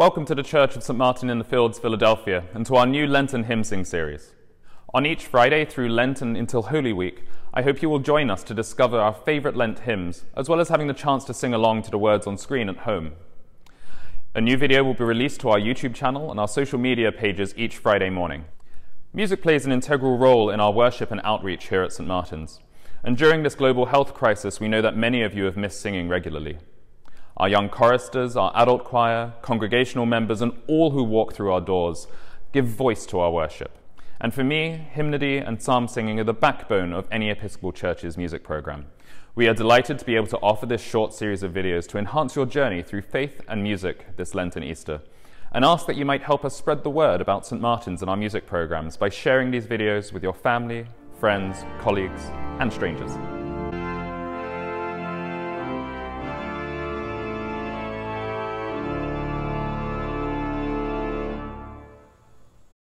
Welcome to the Church of St. Martin in the Fields, Philadelphia, and to our new Lenten hymn sing series. On each Friday through Lent and until Holy Week, I hope you will join us to discover our favourite Lent hymns, as well as having the chance to sing along to the words on screen at home. A new video will be released to our YouTube channel and our social media pages each Friday morning. Music plays an integral role in our worship and outreach here at St. Martin's. And during this global health crisis, we know that many of you have missed singing regularly our young choristers, our adult choir, congregational members, and all who walk through our doors give voice to our worship. And for me, hymnody and psalm singing are the backbone of any Episcopal Church's music program. We are delighted to be able to offer this short series of videos to enhance your journey through faith and music this Lenten Easter, and ask that you might help us spread the word about St. Martin's and our music programs by sharing these videos with your family, friends, colleagues, and strangers.